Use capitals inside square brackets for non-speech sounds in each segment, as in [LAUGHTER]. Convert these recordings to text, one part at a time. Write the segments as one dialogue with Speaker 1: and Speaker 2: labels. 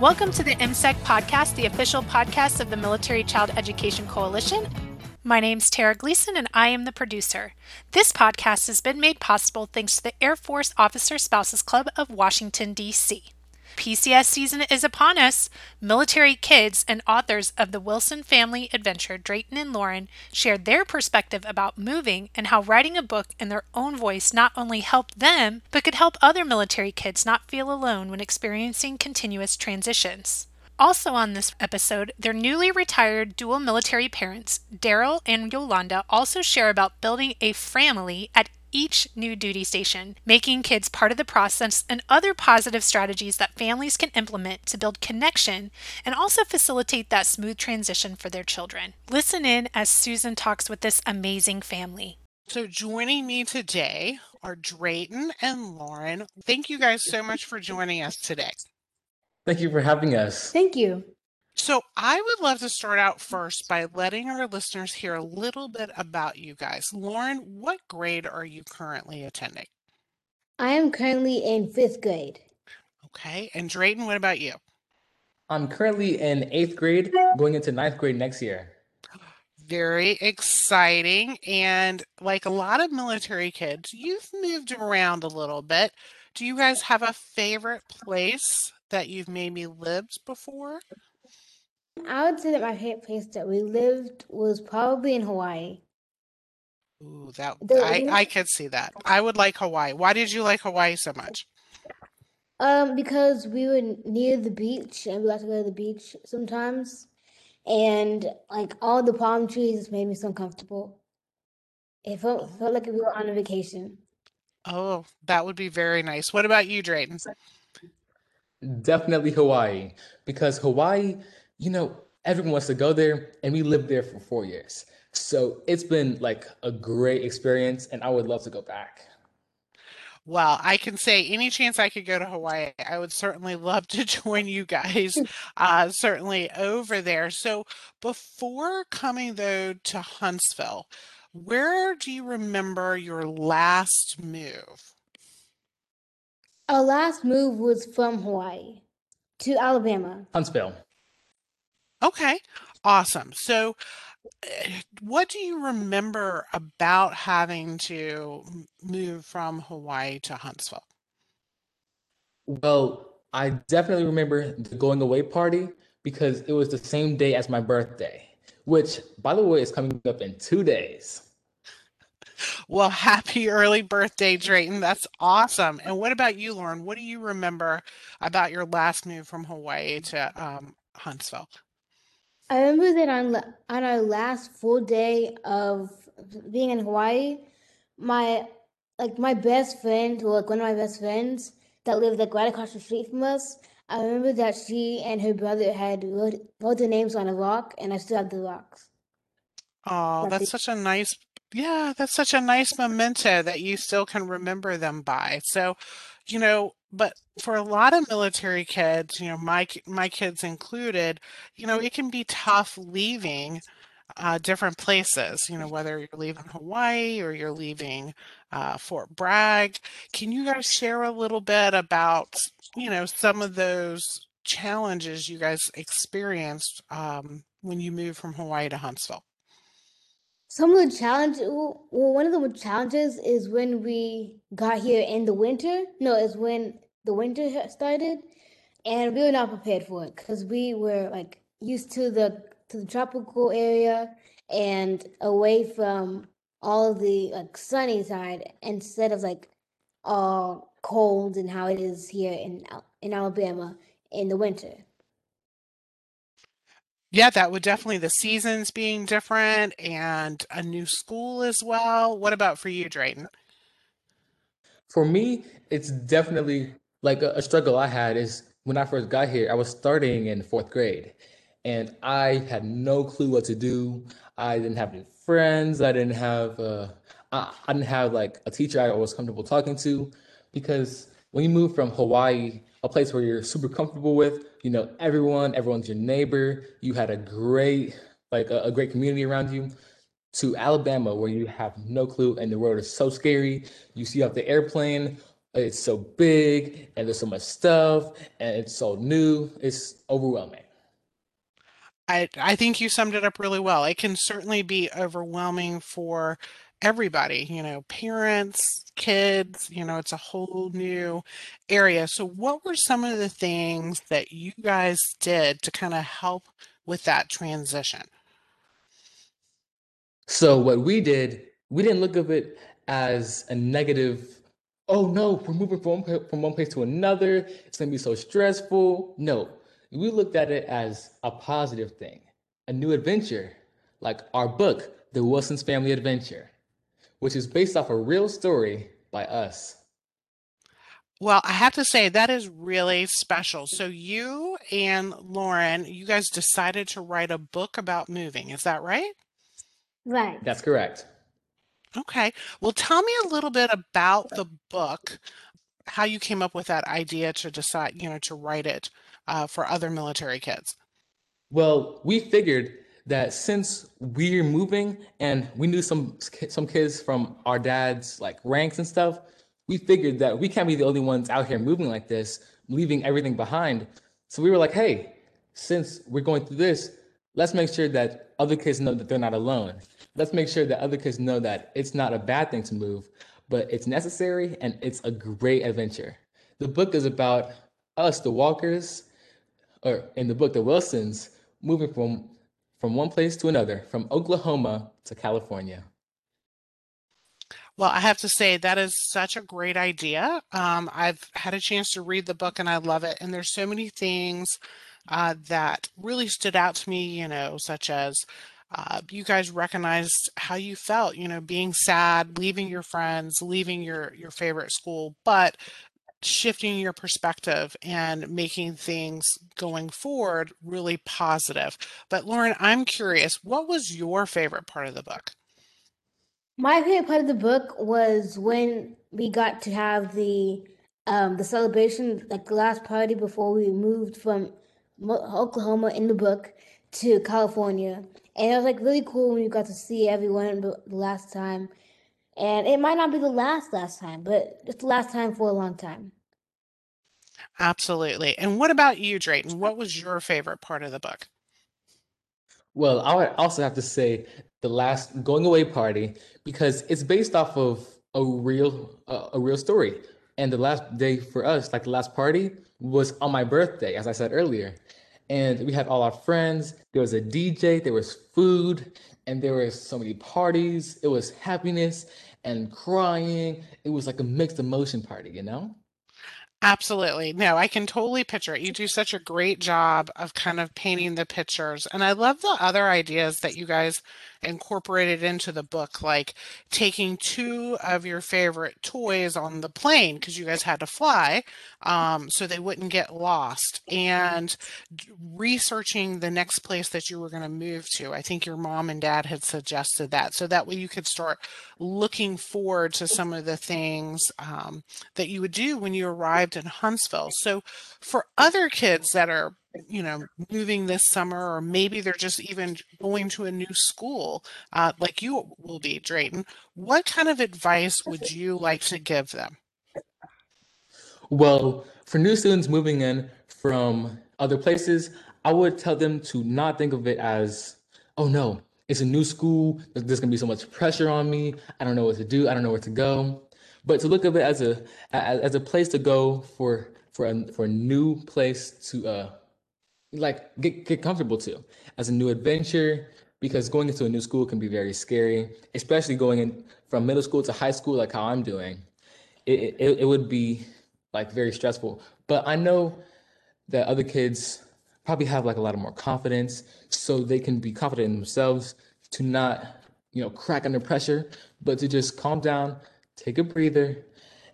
Speaker 1: Welcome to the MCEC podcast, the official podcast of the Military Child Education Coalition. My name's Tara Gleason, and I am the producer. This podcast has been made possible thanks to the Air Force Officer Spouses Club of Washington, D.C. PCS season is upon us. Military kids and authors of the Wilson family adventure, Drayton and Lauren, shared their perspective about moving and how writing a book in their own voice not only helped them, but could help other military kids not feel alone when experiencing continuous transitions. Also on this episode, their newly retired dual military parents, Daryl and Yolanda, also share about building a family at each new duty station, making kids part of the process, and other positive strategies that families can implement to build connection and also facilitate that smooth transition for their children. Listen in as Susan talks with this amazing family.
Speaker 2: So, joining me today are Drayton and Lauren. Thank you guys so much for joining us today.
Speaker 3: Thank you for having us.
Speaker 4: Thank you.
Speaker 2: So, I would love to start out first by letting our listeners hear a little bit about you guys. Lauren, what grade are you currently attending?
Speaker 4: I am currently in fifth grade.
Speaker 2: Okay. And Drayton, what about you?
Speaker 3: I'm currently in eighth grade, going into ninth grade next year.
Speaker 2: Very exciting. And like a lot of military kids, you've moved around a little bit. Do you guys have a favorite place that you've maybe lived before?
Speaker 4: I would say that my favorite place that we lived was probably in Hawaii.
Speaker 2: Ooh, that
Speaker 4: The-
Speaker 2: I I could see that. I would like Hawaii. Why did you like Hawaii so much?
Speaker 4: Um, because we were near the beach and we got to go to the beach sometimes. And like all the palm trees just made me so comfortable. It felt felt like we were on a vacation.
Speaker 2: Oh, that would be very nice. What about you, Drayton?
Speaker 3: Definitely Hawaii, because Hawaii, you know, everyone wants to go there, and we lived there for four years. So it's been like a great experience, and I would love to go back.
Speaker 2: Well, I can say any chance I could go to Hawaii, I would certainly love to [LAUGHS] join you guys, uh, certainly over there. So before coming though to Huntsville, where do you remember your last move?
Speaker 4: Our last move was from Hawaii to Alabama.
Speaker 3: Huntsville.
Speaker 2: Okay, awesome. So, uh, what do you remember about having to m- move from Hawaii to Huntsville?
Speaker 3: Well, I definitely remember the going away party because it was the same day as my birthday, which, by the way, is coming up in two days.
Speaker 2: Well, happy early birthday, Drayton. That's awesome. And what about you, Lauren? What do you remember about your last move from Hawaii to um, Huntsville?
Speaker 4: I remember that on on our last full day of being in Hawaii, my like my best friend, or like one of my best friends that lived like right across the street from us. I remember that she and her brother had wrote, wrote their names on a rock, and I still have the rocks.
Speaker 2: Oh,
Speaker 4: That's
Speaker 2: that's such a nice, yeah, that's such a nice memento that you still can remember them by. So, you know, but for a lot of military kids, you know, my my kids included, you know, it can be tough leaving uh, different places, you know, whether you're leaving Hawaii or you're leaving uh, Fort Bragg. Can you guys share a little bit about, you know, some of those challenges you guys experienced um, when you moved from Hawaii to Huntsville?
Speaker 4: Some of the challenge, well, one of the challenges is when we got here in the winter. No, it's when the winter started, and we were not prepared for it because we were like used to the to the tropical area and away from all the like sunny side instead of like all cold and how it is here in in Alabama in the winter.
Speaker 2: Yeah, that would definitely the seasons being different and a new school as well. What about for you, Drayton?
Speaker 3: For me, it's definitely like a, a struggle I had is when I first got here, I was starting in fourth grade and I had no clue what to do. I didn't have any friends. I didn't have uh, I, I didn't have like a teacher I was comfortable talking to because when you move from Hawaii, a place where you're super comfortable with, you know, everyone, everyone's your neighbor, you had a great like a, a great community around you to Alabama where you have no clue and the road is so scary. You see off the airplane, it's so big and there's so much stuff and it's so new. It's overwhelming.
Speaker 2: I I think you summed it up really well. It can certainly be overwhelming for everybody, you know, parents, kids, you know, it's a whole new area. So what were some of the things that you guys did to kind of help with that transition?
Speaker 3: So what we did, we didn't look of it as a negative, oh no, we're moving from one, from one place to another. It's gonna be so stressful. No, we looked at it as a positive thing, a new adventure, like our book, The Wilson's Family Adventure, which is based off a real story by us.
Speaker 2: Well, I have to say that is really special. So you and Lauren, you guys decided to write a book about moving. Is that right?
Speaker 4: Right.
Speaker 3: That's correct.
Speaker 2: Okay. Well, tell me a little bit about the book, how you came up with that idea to decide, you know, to write it uh, for other military kids.
Speaker 3: Well, we figured that since we're moving and we knew some some kids from our dad's like ranks and stuff, we figured that we can't be the only ones out here moving like this, leaving everything behind. So we were like, hey, since we're going through this, let's make sure that other kids know that they're not alone. Let's make sure that other kids know that it's not a bad thing to move, but it's necessary and it's a great adventure. The book is about us, the walkers, or in the book, the Wilsons, moving from from one place to another, from Oklahoma to California.
Speaker 2: Well, I have to say that is such a great idea. Um, I've had a chance to read the book and I love it. And there's so many things uh, that really stood out to me, you know, such as uh, you guys recognized how you felt, you know, being sad, leaving your friends, leaving your your favorite school, but shifting your perspective and making things going forward really positive. But Lauren, I'm curious, what was your favorite part of the book?
Speaker 4: My favorite part of the book was when we got to have the um, the celebration, like the last party before we moved from Oklahoma in the book to California, and it was like really cool when you got to see everyone the last time and it might not be the last last time, but it's the last time for a long time.
Speaker 2: Absolutely. And what about you, Drayton? What was your favorite part of the book?
Speaker 3: Well, I would also have to say the last going away party because it's based off of a real uh, a real story. And the last day for us, like the last party, was on my birthday, as I said earlier. And we had all our friends. There was a DJ. There was food, and there were so many parties. It was happiness, and crying. It was like a mixed emotion party, you know?
Speaker 2: Absolutely. No, I can totally picture it. You do such a great job of kind of painting the pictures. And I love the other ideas that you guys incorporated into the book, like taking two of your favorite toys on the plane because you guys had to fly um, so they wouldn't get lost, and researching the next place that you were going to move to. I think your mom and dad had suggested that. So that way you could start looking forward to some of the things um, that you would do when you arrived in Huntsville. So for other kids that are you know, moving this summer, or maybe they're just even going to a new school, uh, like you will be, Drayton, what kind of advice would you like to give them?
Speaker 3: Well, for new students moving in from other places, I would tell them to not think of it as, oh no, it's a new school. There's gonna be so much pressure on me. I don't know what to do. I don't know where to go. But to look at it as a as a place to go for for a for a new place to uh like get get comfortable to as a new adventure because going into a new school can be very scary, especially going in from middle school to high school, like how I'm doing. It, it, it would be like very stressful. But I know that other kids probably have like a lot of more confidence, so they can be confident in themselves to not, you know, crack under pressure, but to just calm down, take a breather,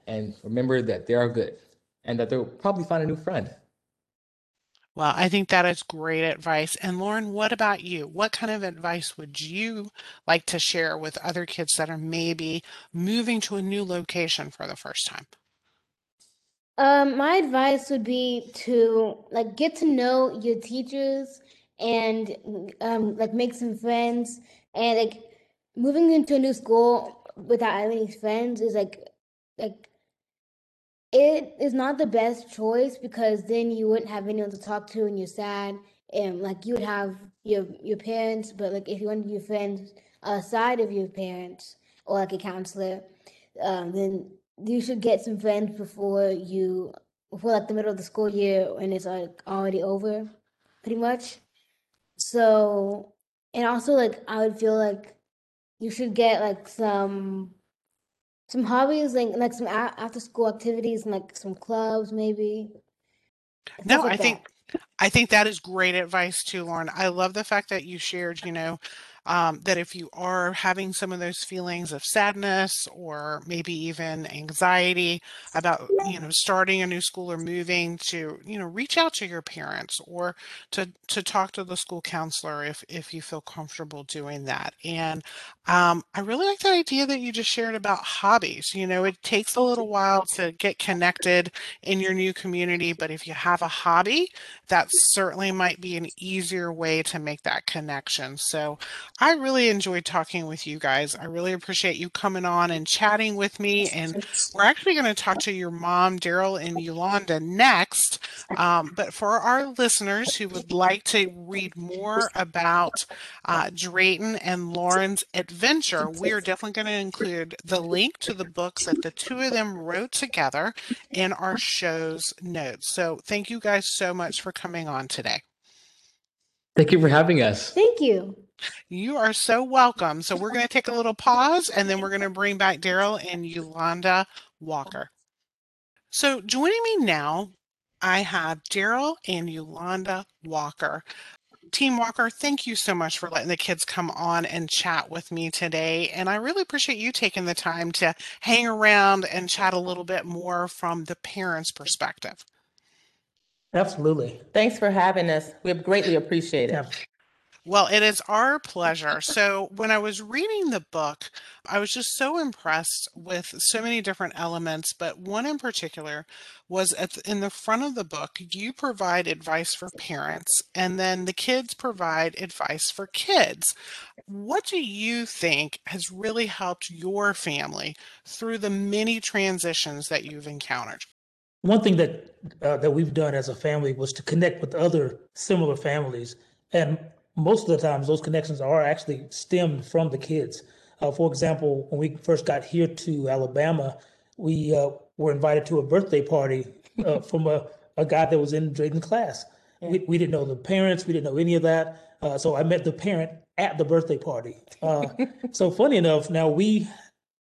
Speaker 3: and remember that they are good and that they'll probably find a new friend.
Speaker 2: Well, I think that is great advice. And Lauren, what about you? What kind of advice would you like to share with other kids that are maybe moving to a new location for the first time?
Speaker 4: Um, my advice would be to like get to know your teachers and um like make some friends and like moving into a new school without any friends is like like it is not the best choice because then you wouldn't have anyone to talk to and you're sad and like you would have your your parents but like if you wanted your friends aside of your parents or like a counselor um, then you should get some friends before you before like the middle of the school year when it's like already over pretty much. So and also like i would feel like you should get like some some hobbies, like like some after school activities, and like some clubs, maybe.
Speaker 2: No, like I that. think I think that is great advice too, Lauren. I love the fact that you shared, you know, um, that if you are having some of those feelings of sadness or maybe even anxiety about you know starting a new school or moving to you know reach out to your parents or to to talk to the school counselor if if you feel comfortable doing that. And um, i really like the idea that you just shared about hobbies. You know it takes a little while to get connected in your new community but if you have a hobby that certainly might be an easier way to make that connection. So I really enjoyed talking with you guys. I really appreciate you coming on and chatting with me. And we're actually going to talk to your mom, Daryl and Yolanda, next. Um, but for our listeners who would like to read more about uh, Drayton and Lauren's adventure, we are definitely going to include the link to the books that the two of them wrote together in our show's notes. So thank you guys so much for coming on today.
Speaker 3: Thank you for having us.
Speaker 4: Thank you.
Speaker 2: You are so welcome. So we're going to take a little pause and then we're going to bring back Daryl and Yolanda Walker. So joining me now, I have Daryl and Yolanda Walker. Team Walker, thank you so much for letting the kids come on and chat with me today. And I really appreciate you taking the time to hang around and chat a little bit more from the parents' perspective.
Speaker 5: Absolutely.
Speaker 6: Thanks for having us. We greatly appreciate it. Yeah.
Speaker 2: Well, it is our pleasure. So, when I was reading the book, I was just so impressed with so many different elements, but one in particular was at the, in the front of the book, you provide advice for parents, and then the kids provide advice for kids. What do you think has really helped your family through the many transitions that you've encountered?
Speaker 5: One thing that uh, that we've done as a family was to connect with other similar families and most of the times those connections are actually stemmed from the kids. Uh, for example, when we first got here to Alabama, we uh, were invited to a birthday party uh, [LAUGHS] from a, a guy that was in Drayton class. We, we didn't know the parents, we didn't know any of that. Uh, so I met the parent at the birthday party. Uh, [LAUGHS] so funny enough, now we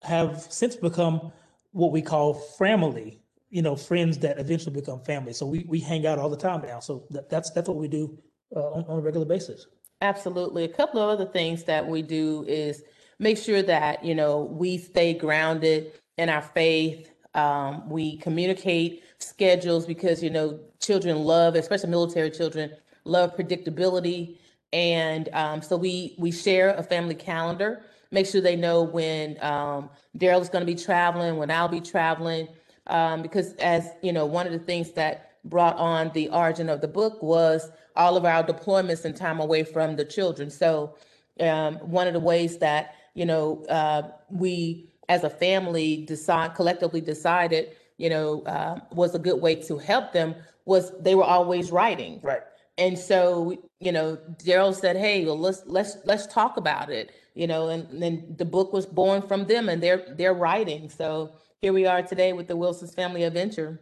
Speaker 5: have since become what we call family. You know, friends that eventually become family. So we, we hang out all the time now. So that, that's that's what we do uh, on, on a regular basis.
Speaker 6: Absolutely. A couple of other things that we do is make sure that, you know, we stay grounded in our faith. Um, we communicate schedules because, you know, children love, especially military children, love predictability. And um, so we we share a family calendar. Make sure they know when um, Daryl is going to be traveling, when I'll be traveling, um, because as you know, one of the things that brought on the origin of the book was all of our deployments and time away from the children. So um, one of the ways that you know uh, we as a family decide collectively decided you know uh, was a good way to help them was they were always writing.
Speaker 5: Right.
Speaker 6: And so you know daryl said hey well let's let's let's talk about it you know and then the book was born from them and their their writing. So here we are today with the wilson's family adventure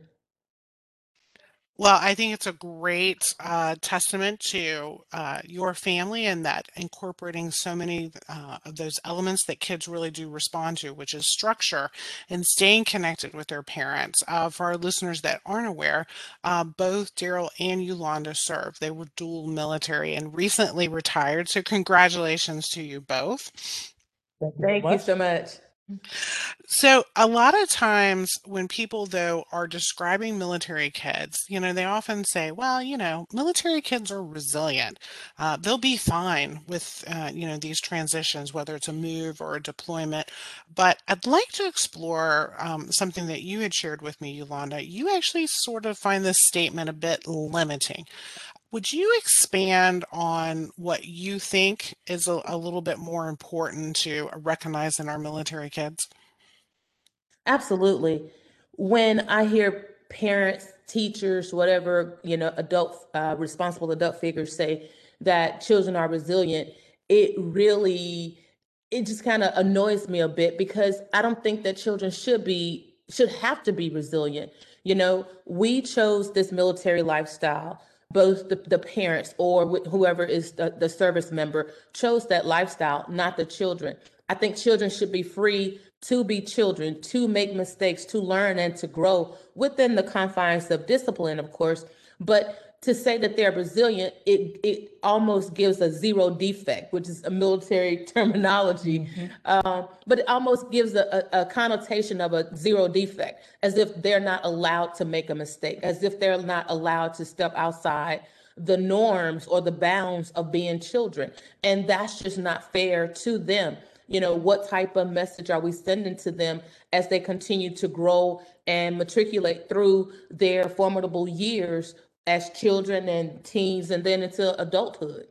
Speaker 2: well, I think it's a great uh, testament to uh, your family and that incorporating so many uh, of those elements that kids really do respond to, which is structure and staying connected with their parents. Uh, for our listeners that aren't aware, uh, both Daryl and Yolanda served. They were dual military and recently retired. So, congratulations to you both.
Speaker 6: Thank you, Thank you so much.
Speaker 2: So, a lot of times when people, though, are describing military kids, you know, they often say, well, you know, military kids are resilient. Uh, they'll be fine with, uh, you know, these transitions, whether it's a move or a deployment. But I'd like to explore um, something that you had shared with me, Yolanda. You actually sort of find this statement a bit limiting. Would you expand on what you think is a, a, little bit more important to recognize in our military kids?
Speaker 6: Absolutely. when I hear parents, teachers, whatever, you know, adult, uh, responsible adult figures say that children are resilient, it really, it just kind of annoys me a bit because I don't think that children should be, should have to be resilient. You know, we chose this military lifestyle both the, the parents or wh- whoever is the, the service member chose that lifestyle, not the children. I think children should be free to be children, to make mistakes, to learn and to grow within the confines of discipline, of course. But to say that they're resilient, it it almost gives a zero defect, which is a military [LAUGHS] terminology. Mm-hmm. Um, but it almost gives a, a, a, connotation of a zero defect, as if they're not allowed to make a mistake, as if they're not allowed to step outside the norms or the bounds of being children. And that's just not fair to them you know what type of message are we sending to them as they continue to grow and matriculate through their formidable years as children and teens and then into adulthood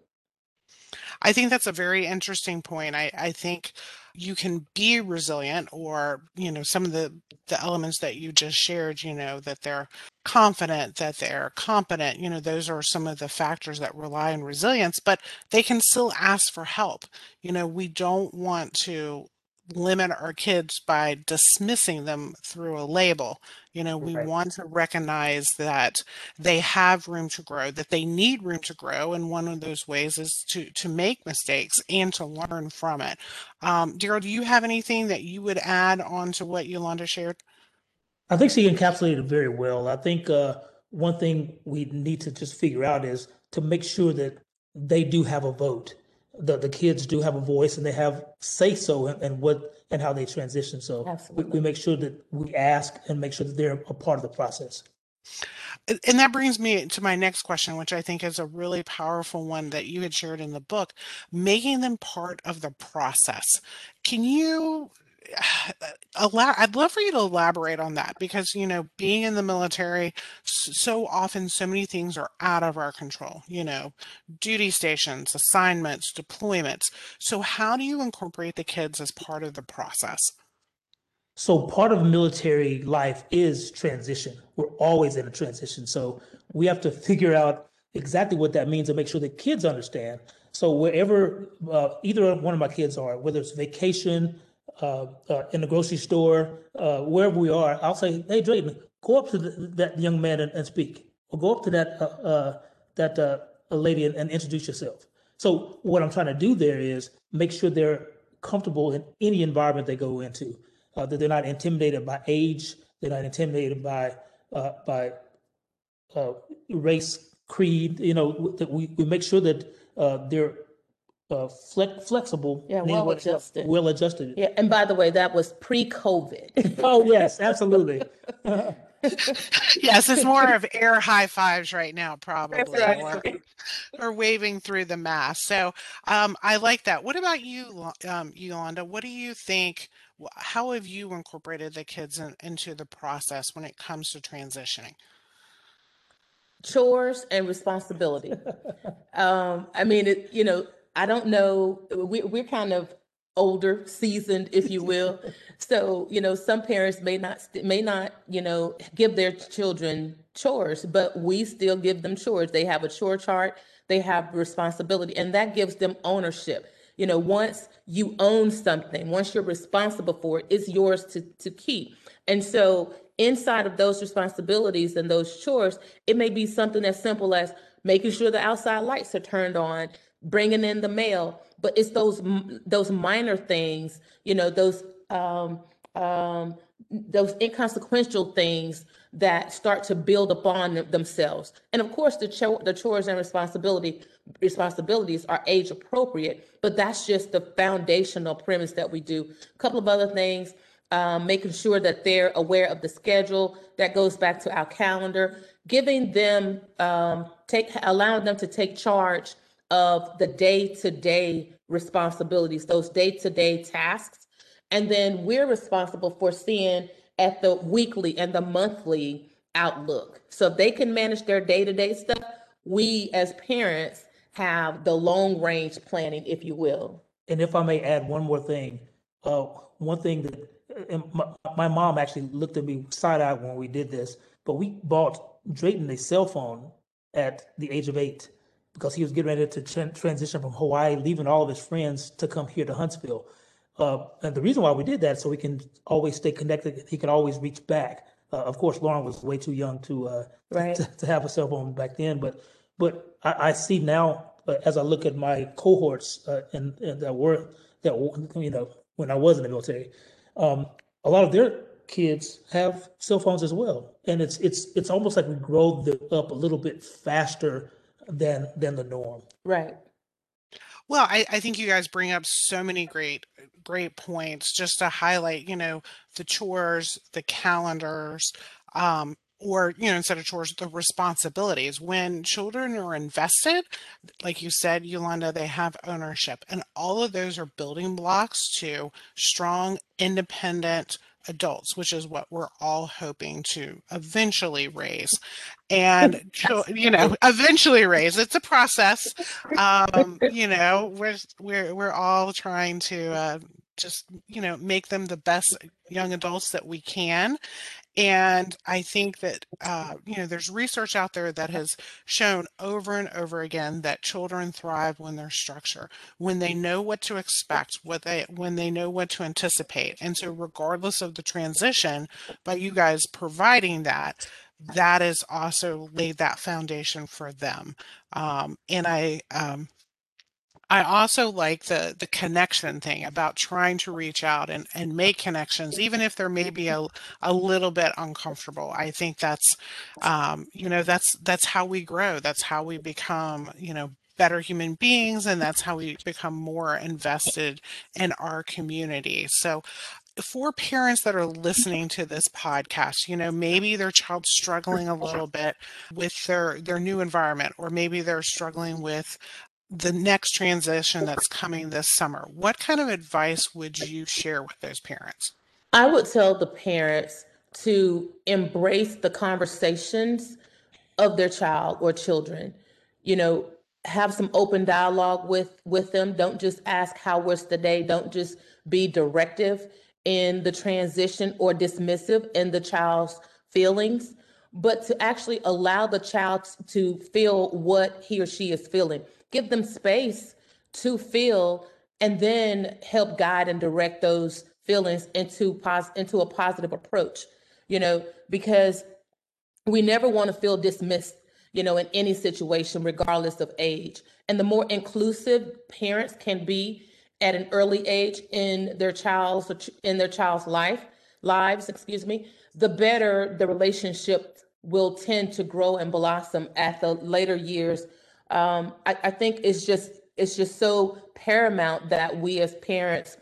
Speaker 2: I think that's a very interesting point. I, I think you can be resilient or, you know, some of the, the elements that you just shared, you know, that they're confident, that they're competent, you know, those are some of the factors that rely on resilience, but they can still ask for help. You know, we don't want to limit our kids by dismissing them through a label. You know, we right. want to recognize that they have room to grow, that they need room to grow, and one of those ways is to to make mistakes and to learn from it. Um, Daryl, do you have anything that you would add on to what Yolanda shared?
Speaker 5: I think she encapsulated it very well. I think uh, one thing we need to just figure out is to make sure that they do have a vote the, the kids do have a voice and they have say so and what and how they transition. So we, we, make sure that we ask and make sure that they're a part of the process.
Speaker 2: And that brings me to my next question, which I think is a really powerful one that you had shared in the book, making them part of the process. Can you I'd love for you to elaborate on that because you know being in the military so often so many things are out of our control you know duty stations assignments deployments. So how do you incorporate the kids as part of the process?
Speaker 5: So part of military life is transition. We're always in a transition. So we have to [LAUGHS] figure out exactly what that means and make sure the kids understand. So wherever uh, either one of my kids are whether it's vacation uh, uh, in the grocery store, uh, wherever we are, I'll say, "Hey, Drayton, go up to the, that young man and, and, speak, or go up to that uh, uh, that uh, lady and, and, introduce yourself." So what I'm trying to do there is make sure they're comfortable in any environment they go into, that they're not intimidated by age, they're not intimidated by by race, creed. You know, that we, we make sure that they're uh, flex, flexible.
Speaker 6: Yeah, well adjusted.
Speaker 5: Well adjusted.
Speaker 6: Yeah, and by the way, that was pre-COVID. [LAUGHS]
Speaker 5: oh yes, absolutely. [LAUGHS]
Speaker 2: yes, it's more of air high fives right now, probably, right. or, or, waving through the mask. So um, I like that. What about you, um, Yolanda? What do you think? How have you incorporated the kids in, into the process when it comes to transitioning?
Speaker 6: Chores and responsibility. [LAUGHS] um, I mean, it, you know, I don't know. We, we're kind of older, seasoned, if you will. [LAUGHS] so you know, some parents may not may not you know give their children chores, but we still give them chores. They have a chore chart. They have responsibility, and that gives them ownership. You know, once you own something, once you're responsible for it, it's yours to to keep. And so inside of those responsibilities and those chores, it may be something as simple as making sure the outside lights are turned on, bringing in the mail but it's those those minor things you know those um um those inconsequential things that start to build upon themselves. And of course the, cho- the chores and responsibility responsibilities are age appropriate but that's just the foundational premise that we do. A couple of other things um, making sure that they're aware of the schedule that goes back to our calendar giving them um, take allowing them to take charge of the day to day responsibilities, those day to day tasks. And then we're responsible for seeing at the weekly and the monthly outlook. So if they can manage their day to day stuff, we as parents have the long range planning, if you will.
Speaker 5: And if I may add one more thing, uh, one thing that and my, my mom actually looked at me side eye when we did this, but we bought Drayton a cell phone at the age of eight because he was getting ready to tra- transition from Hawaii, leaving all of his friends to come here to Huntsville. Uh, and the reason why we did that so we can always stay connected. He can always reach back. Uh, of course, Lauren was way too young to, uh, [LAUGHS]
Speaker 6: Right.
Speaker 5: to to have a cell phone back then, but but I, I see now uh, as I look at my cohorts uh, and, and that were that you know when I was in the military, um, a lot of their kids have cell phones as well, and it's it's it's almost like we grow them up a little bit faster than than the norm.
Speaker 6: Right.
Speaker 2: Well, I, I think you guys bring up so many great great points just to highlight, you know, the chores, the calendars, um, or you know, instead of chores, the responsibilities. When children are invested, like you said, Yolanda, they have ownership, and all of those are building blocks to strong, independent adults, which is what we're all hoping to eventually raise. And [LAUGHS] you know, eventually raise. It's a process. Um, [LAUGHS] you know, we're we're we're all trying to uh, just you know make them the best young adults that we can. And I think that uh, you know there's research out there that has shown over and over again that children thrive when there's structure, when they know what to expect, what they when they know what to anticipate. And so regardless of the transition, by you guys providing that, that has also laid that foundation for them. Um, and I um, I also like the the connection thing about trying to reach out and, and make connections, even if they're maybe a, a little bit uncomfortable. I think that's um, you know that's that's how we grow. That's how we become you know better human beings, and that's how we become more invested in our community. So for parents that are listening to this podcast, you know, maybe their child's struggling a little bit with their their new environment, or maybe they're struggling with the next transition that's coming this summer. What kind of advice would you share with those parents?
Speaker 6: I would tell the parents to embrace the conversations of their child or children. You know, have some open dialogue with with them. Don't just ask how was the day. Don't just be directive in the transition or dismissive in the child's feelings, but to actually allow the child to feel what he or she is feeling. Give them space to feel and then help guide and direct those feelings into pos- into a positive approach you know because we never want to feel dismissed you know in any situation regardless of age. And the more inclusive parents can be at an early age in their child's in their child's life lives excuse me the better the relationship will tend to grow and blossom at the later years um, I, I think it's just it's just so paramount that we as parents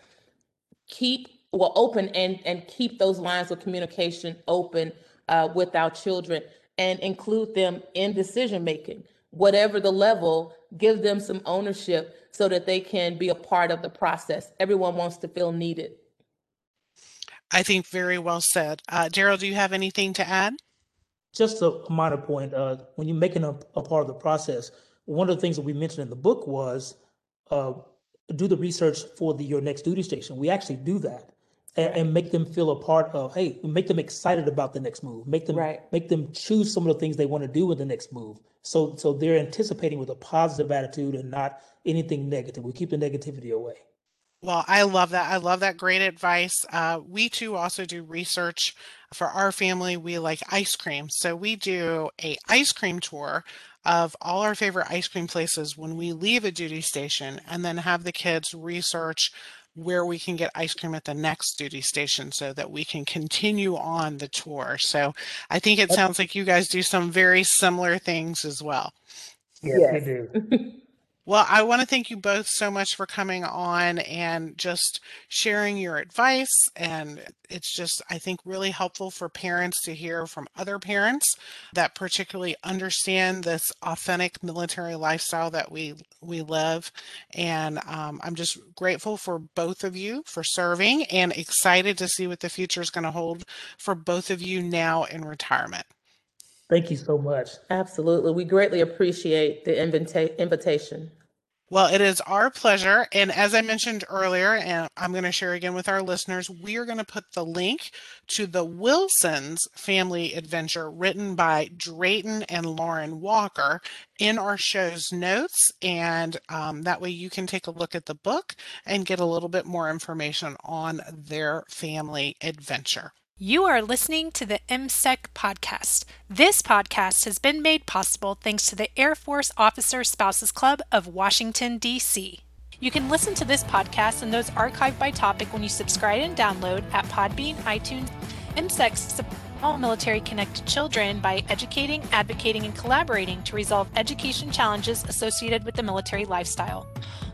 Speaker 6: keep well open and and keep those lines of communication open uh, with our children and include them in decision making whatever the level give them some ownership so that they can be a part of the process everyone wants to feel needed
Speaker 2: I think very well said. Uh, Daryl, do you have anything to add?
Speaker 5: Just a minor point. Uh, when you're making a, a part of the process, one of the things that we mentioned in the book was uh, do the research for the your next duty station. We actually do that and, and make them feel a part of. Hey, make them excited about the next move. Make them
Speaker 6: Right.
Speaker 5: make them choose some of the things they want to do with the next move. So so they're anticipating with a positive attitude and not anything negative. We keep the negativity away.
Speaker 2: Well, I love that. I love that great advice. Uh, we too also do research for our family. We like ice cream, so we do a ice cream tour of all our favorite ice cream places when we leave a duty station, and then have the kids research where we can get ice cream at the next duty station so that we can continue on the tour. So I think it sounds like you guys do some very similar things as well.
Speaker 5: Yes,
Speaker 6: Yes.
Speaker 5: we do. [LAUGHS]
Speaker 2: Well, I want to thank you both so much for coming on and just sharing your advice. And it's just, I think, really helpful for parents to hear from other parents that particularly understand this authentic military lifestyle that we we live. And um, I'm just grateful for both of you for serving and excited to see what the future is going to hold for both of you now in retirement.
Speaker 5: Thank you so much.
Speaker 6: absolutely we greatly appreciate the invita- invitation
Speaker 2: Well, it is our pleasure. And as I mentioned earlier, and I'm going to share again with our listeners, we are going to put the link to the Wilson's family adventure written by Drayton and Lauren Walker in our show's notes. And um, that way you can take a look at the book and get a little bit more information on their family adventure.
Speaker 1: You are listening to the MCEC podcast. This podcast has been made possible thanks to the Air Force Officer Spouses Club of Washington, D.C. You can listen to this podcast and those archived by topic when you subscribe and download at Podbean, iTunes. MCEC supports all military connected children by educating, advocating, and collaborating to resolve education challenges associated with the military lifestyle.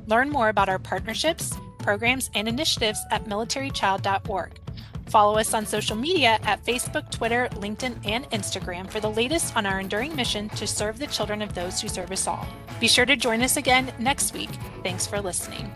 Speaker 1: Learn more about our partnerships, programs, and initiatives at militarychild.org. Follow us on social media at Facebook, Twitter, LinkedIn, and Instagram for the latest on our enduring mission to serve the children of those who serve us all. Be sure to join us again next week. Thanks for listening.